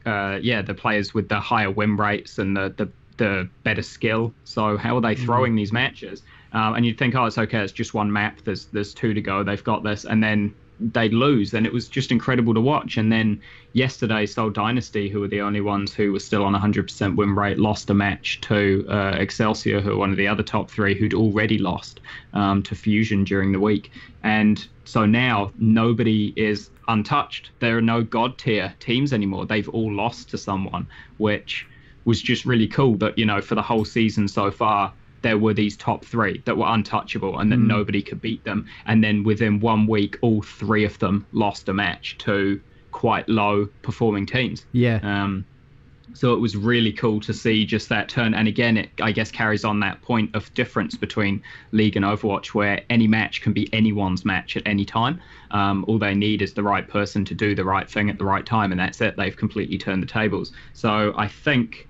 uh, yeah the players with the higher win rates and the the, the better skill. So how are they throwing these matches um, and you'd think oh it's okay it's just one map there's there's two to go they've got this and then they'd lose and it was just incredible to watch. And then yesterday Seoul Dynasty who were the only ones who were still on 100% win rate lost a match to uh, Excelsior who are one of the other top three who'd already lost um, to Fusion during the week. And so now nobody is untouched. There are no god tier teams anymore. They've all lost to someone which was just really cool. That you know for the whole season so far there were these top three that were untouchable and that nobody could beat them. And then within one week, all three of them lost a match to quite low performing teams. Yeah. Um, so it was really cool to see just that turn. And again, it I guess carries on that point of difference between League and Overwatch, where any match can be anyone's match at any time. Um, all they need is the right person to do the right thing at the right time, and that's it. They've completely turned the tables. So I think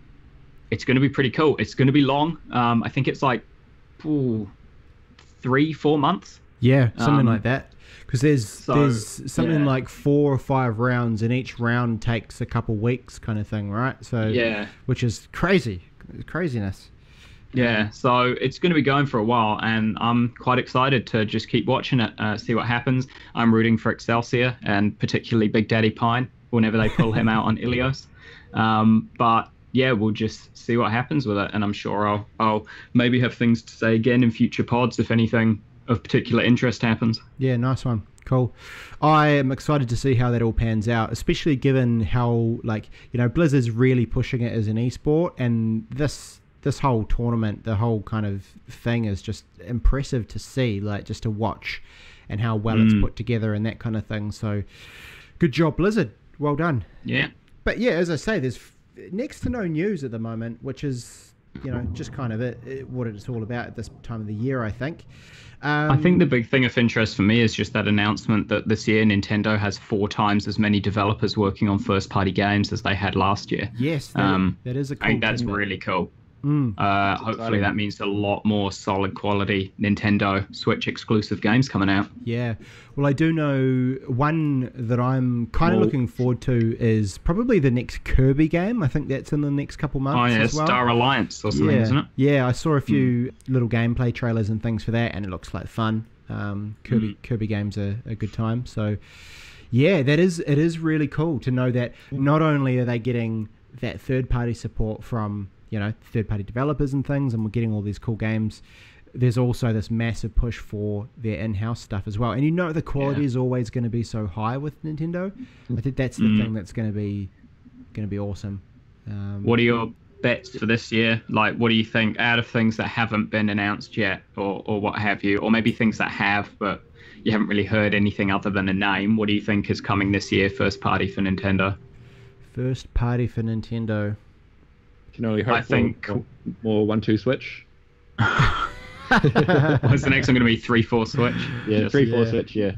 it's going to be pretty cool. It's going to be long. Um, I think it's like ooh, three, four months. Yeah, something Um, like that. Because there's so, there's something yeah. like four or five rounds, and each round takes a couple weeks, kind of thing, right? So Yeah. which is crazy, craziness. Yeah, so it's going to be going for a while, and I'm quite excited to just keep watching it, uh, see what happens. I'm rooting for Excelsior and particularly Big Daddy Pine whenever they pull him out on Ilios. Um, but yeah, we'll just see what happens with it, and I'm sure I'll, I'll maybe have things to say again in future pods if anything of particular interest happens. Yeah, nice one. Cool. I am excited to see how that all pans out, especially given how like you know Blizzard's really pushing it as an esport, and this this whole tournament, the whole kind of thing is just impressive to see, like just to watch, and how well it's Mm. put together and that kind of thing. So, good job, Blizzard. Well done. Yeah. But yeah, as I say, there's next to no news at the moment, which is you know just kind of it, it, what it's all about at this time of the year. I think. Um, I think the big thing of interest for me is just that announcement that this year Nintendo has four times as many developers working on first party games as they had last year. yes, that, um, that is a cool I think that's really cool. Mm. Uh, hopefully, exciting. that means a lot more solid quality Nintendo Switch exclusive games coming out. Yeah. Well, I do know one that I'm kind of looking forward to is probably the next Kirby game. I think that's in the next couple months Oh yeah, as well. Star Alliance or something, yeah. isn't it? Yeah, I saw a few little gameplay trailers and things for that, and it looks like fun. Um, Kirby Hmm. Kirby games are a good time. So, yeah, that is it is really cool to know that not only are they getting that third party support from you know third party developers and things, and we're getting all these cool games. There's also this massive push for their in-house stuff as well, and you know the quality Yeah. is always going to be so high with Nintendo. I think that's the Mm. thing that's going to be going to be awesome. Um, What are your bets for this year? Like, what do you think out of things that haven't been announced yet, or or what have you, or maybe things that have, but you haven't really heard anything other than a name? What do you think is coming this year, first party for Nintendo? first party for Nintendo. Can only hope I think- for more one two switch. What's the next one going to be? Three, four Switch. Yeah, Just- three four yeah. switch. Yeah.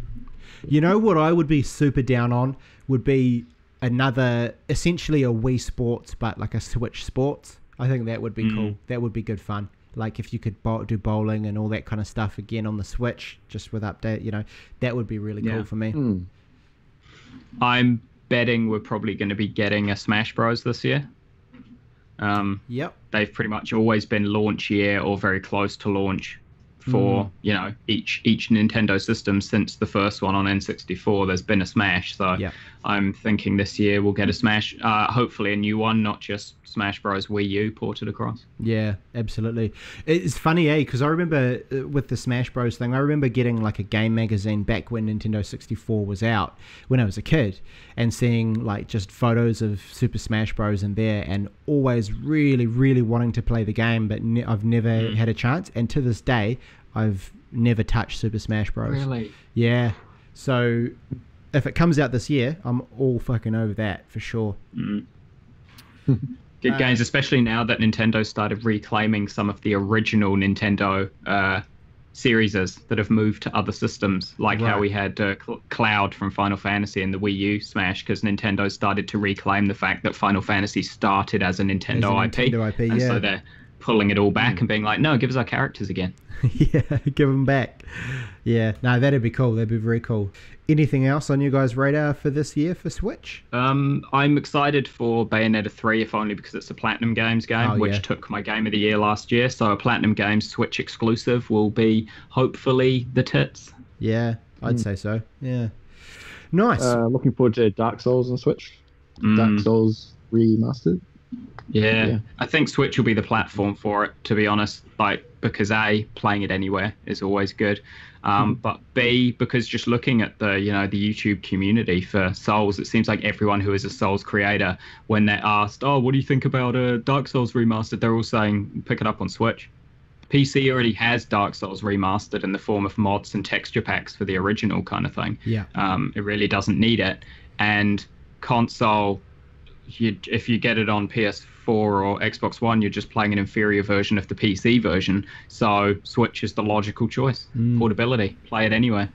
You know what I would be super down on would be another essentially a Wii Sports but like a Switch Sports. I think that would be Mm. cool. That would be good fun. Like if you could bow, do bowling and all that kind of stuff again on the Switch, just with update, you know, that would be really Yeah. cool for me. Hmm. I'm betting we're probably going to be getting a Smash Bros this year. Um, Yep. they've pretty much always been launch year or very close to launch for Mm. you know each each Nintendo system since the first one on N64. There's been a Smash, so Yeah. I'm thinking this year we'll get a Smash. Uh, hopefully a new one, not just Smash Bros. Wii U ported across. Yeah, absolutely. It's funny, eh? Because I remember uh, with the Smash Bros thing, I remember getting like a game magazine back when Nintendo 64 was out when I was a kid and seeing like just photos of Super Smash Bros in there and always really, really wanting to play the game, but ne- I've never Mm. had a chance. And to this day, I've never touched Super Smash Bros. Really? Yeah. So if it comes out this year, I'm all fucking over that for sure. Mm. Good Uh, games, especially now that Nintendo started reclaiming some of the original Nintendo uh, series that have moved to other systems, like Right. how we had uh, Cl- Cloud from Final Fantasy and the Wii U Smash, because Nintendo started to reclaim the fact that Final Fantasy started as a Nintendo, As a IP, Nintendo IP, and yeah. so they're pulling it all back and being like, "No, give us our characters again." yeah, give them back. Yeah, no, that'd be cool. That'd be very cool. Anything else on you guys' radar for this year for Switch? Um, I'm excited for Bayonetta 3, if only because it's a Platinum Games game, Oh, which yeah. took my game of the year last year. So a Platinum Games Switch exclusive will be hopefully the tits. Yeah, I'd Hmm. say so. Yeah, nice. Uh, looking forward to Dark Souls on Switch. Dark Mm, Souls remastered. Yeah. yeah. I think Switch will be the platform for it, to be honest. Like because A, playing it anywhere is always good. Um, Hmm. But B, because just looking at the you know the YouTube community for Souls, it seems like everyone who is a Souls creator, when they're asked, "Oh, what do you think about a Dark Souls remastered?" they're all saying, "Pick it up on Switch." PC already has Dark Souls remastered in the form of mods and texture packs for the original kind of thing. yeah, Um, it really doesn't need it. And console, you, if you get it on PS4 or Xbox One, you're just playing an inferior version of the PC version. So Switch is the logical choice. Mm. Portability, play it anywhere.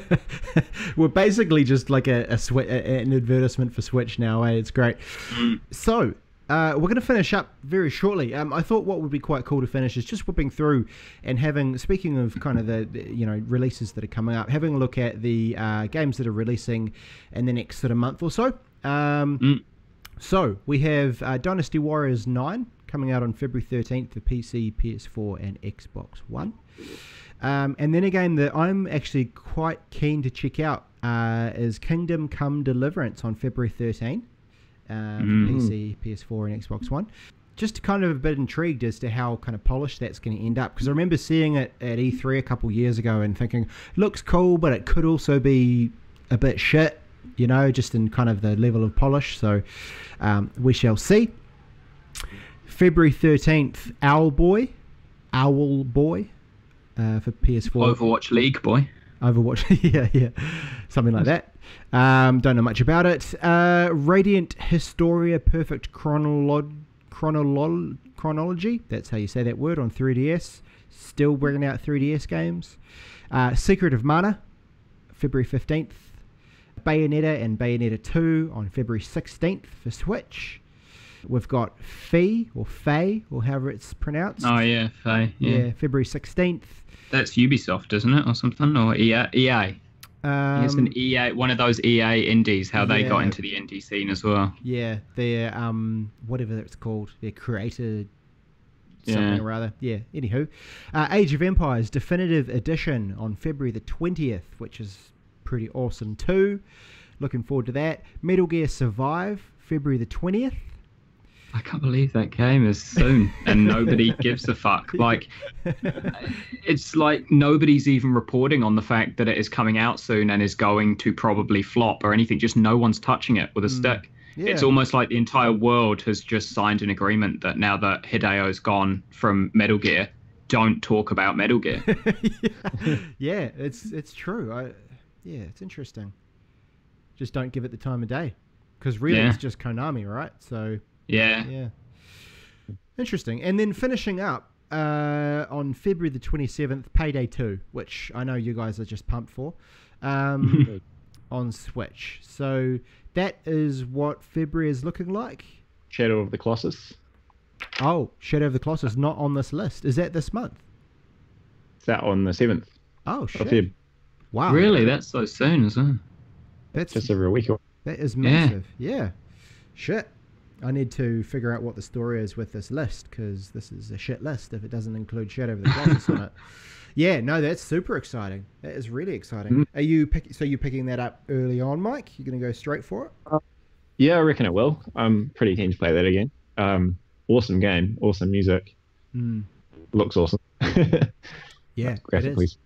we're basically just like a, a, a an advertisement for Switch now. Eh? It's great. Mm. So uh, we're going to finish up very shortly. Um, I thought what would be quite cool to finish is just whipping through and having, speaking of kind of the, the you know releases that are coming up, having a look at the uh, games that are releasing in the next sort of month or so. Um, Mm. So we have uh, Dynasty Warriors Nine coming out on February thirteenth for PC, PS4, and Xbox One. Um, and then a game that I'm actually quite keen to check out uh, is Kingdom Come Deliverance on February 13th um, Mm. PC, PS4, and Xbox One. Just kind of a bit intrigued as to how kind of polished that's going to end up because I remember seeing it at E3 a couple years ago and thinking looks cool, but it could also be a bit shit, you know, just in kind of the level of polish. So um, we shall see. February 13th, Owlboy, Owl Boy uh, for PS4. Overwatch League, boy. Overwatch, yeah, yeah, something like that. Um, don't know much about it. Uh, Radiant Historia Perfect Chronolo- Chronolo- Chronology, that's how you say that word, on 3DS. Still bringing out 3DS games. Uh, Secret of Mana, February 15th. Bayonetta and Bayonetta 2 on February 16th for Switch. We've got Fee, or Faye, or however it's pronounced. Oh yeah, Faye. Yeah. yeah, February 16th. that's Ubisoft, isn't it, or something, or EA? EA. Um, it's an EA, one of those EA indies. How they got into the indie scene as well. Yeah, their um whatever it's called, their creator something Yeah. or other. Yeah. Anywho, uh, Age of Empires Definitive Edition on February the twentieth, which is pretty awesome too. Looking forward to that. Metal Gear Survive February the twentieth. I can't believe that game is soon, and nobody gives a fuck. Like, it's like nobody's even reporting on the fact that it is coming out soon and is going to probably flop or anything. Just no one's touching it with a mm. stick. Yeah. It's almost like the entire world has just signed an agreement that now that Hideo's gone from Metal Gear, don't talk about Metal Gear. yeah, it's it's true. I, yeah, it's interesting. Just don't give it the time of day, because really Yeah. it's just Konami, right? So yeah. Yeah. Interesting. And then finishing up uh, on February the 27th, Payday 2, which I know you guys are just pumped for, um, on Switch. So that is what February is looking like. Shadow of the Colossus. Oh, Shadow of the Colossus not on this list. Is that this month? It's out on the seventh Oh, of shit. Feb. Wow. Really? That's so soon isn't it? That's Just over a week. away. That is massive. Yeah. Shit. I need to figure out what the story is with this list because this is a shit list if it doesn't include Shadow of the Colossus on it. Yeah, no, that's super exciting. That is really exciting. Mm. Are you pick, so you're picking that up early on, Mike? You're going to go straight for it? Yeah, I reckon it will. I'm pretty keen to play that again. Um, awesome game, awesome music, Mm. looks awesome. Yeah, it Graphically, is.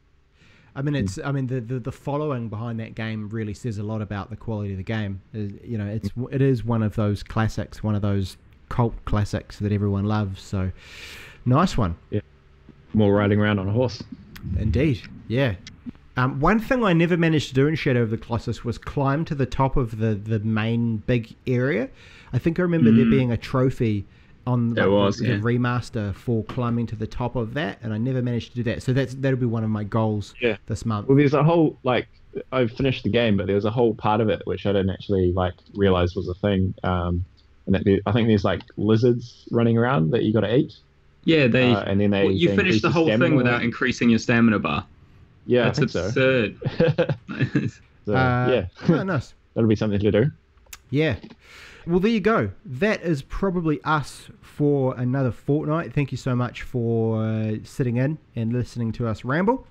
I mean, it's. I mean, the, the the following behind that game really says a lot about the quality of the game. Uh, You know, it's it is one of those classics, one of those cult classics that everyone loves. So, nice one. Yeah. More riding around on a horse. Indeed, yeah. Um, one thing I never managed to do in Shadow of the Colossus was climb to the top of the, the main big area. I think I remember there Mm. being a trophy on There like, was, the, yeah. the remaster for climbing to the top of that, and I never managed to do that. So that's that'll be one of my goals Yeah. this month. Well, there's a whole like I finished the game, but there was a whole part of it which I didn't actually like realize was a thing. Um, and that there, I think there's like lizards running around that you got to eat, Yeah, they. uh, and then they well, you they finish the whole thing stamina. without increasing your stamina bar. Yeah, That's I think so. absurd. so Uh, yeah, oh, nice. that'll be something to do. Yeah. Well, there you go. That is probably us for another fortnight. Thank you so much for uh, sitting in and listening to us ramble.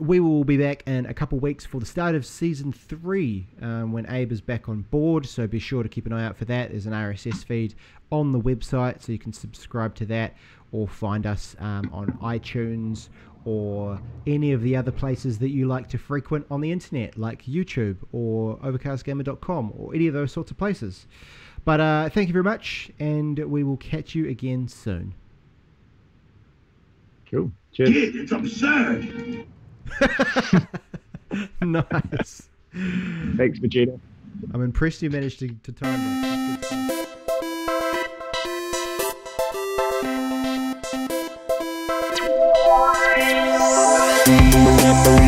We will be back in a couple weeks for the start of season three um, when Abe is back on board. So be sure to keep an eye out for that. There's an RSS feed on the website, so you can subscribe to that or find us um, on iTunes or any of the other places that you like to frequent on the internet, like YouTube or overcastgamer.com or any of those sorts of places. But uh, thank you very much, and we will catch you again soon. Cool. Cheers. Kid, it's absurd. nice. Thanks, Vegeta. I'm impressed you managed to, to time that. That's good stuff. Thank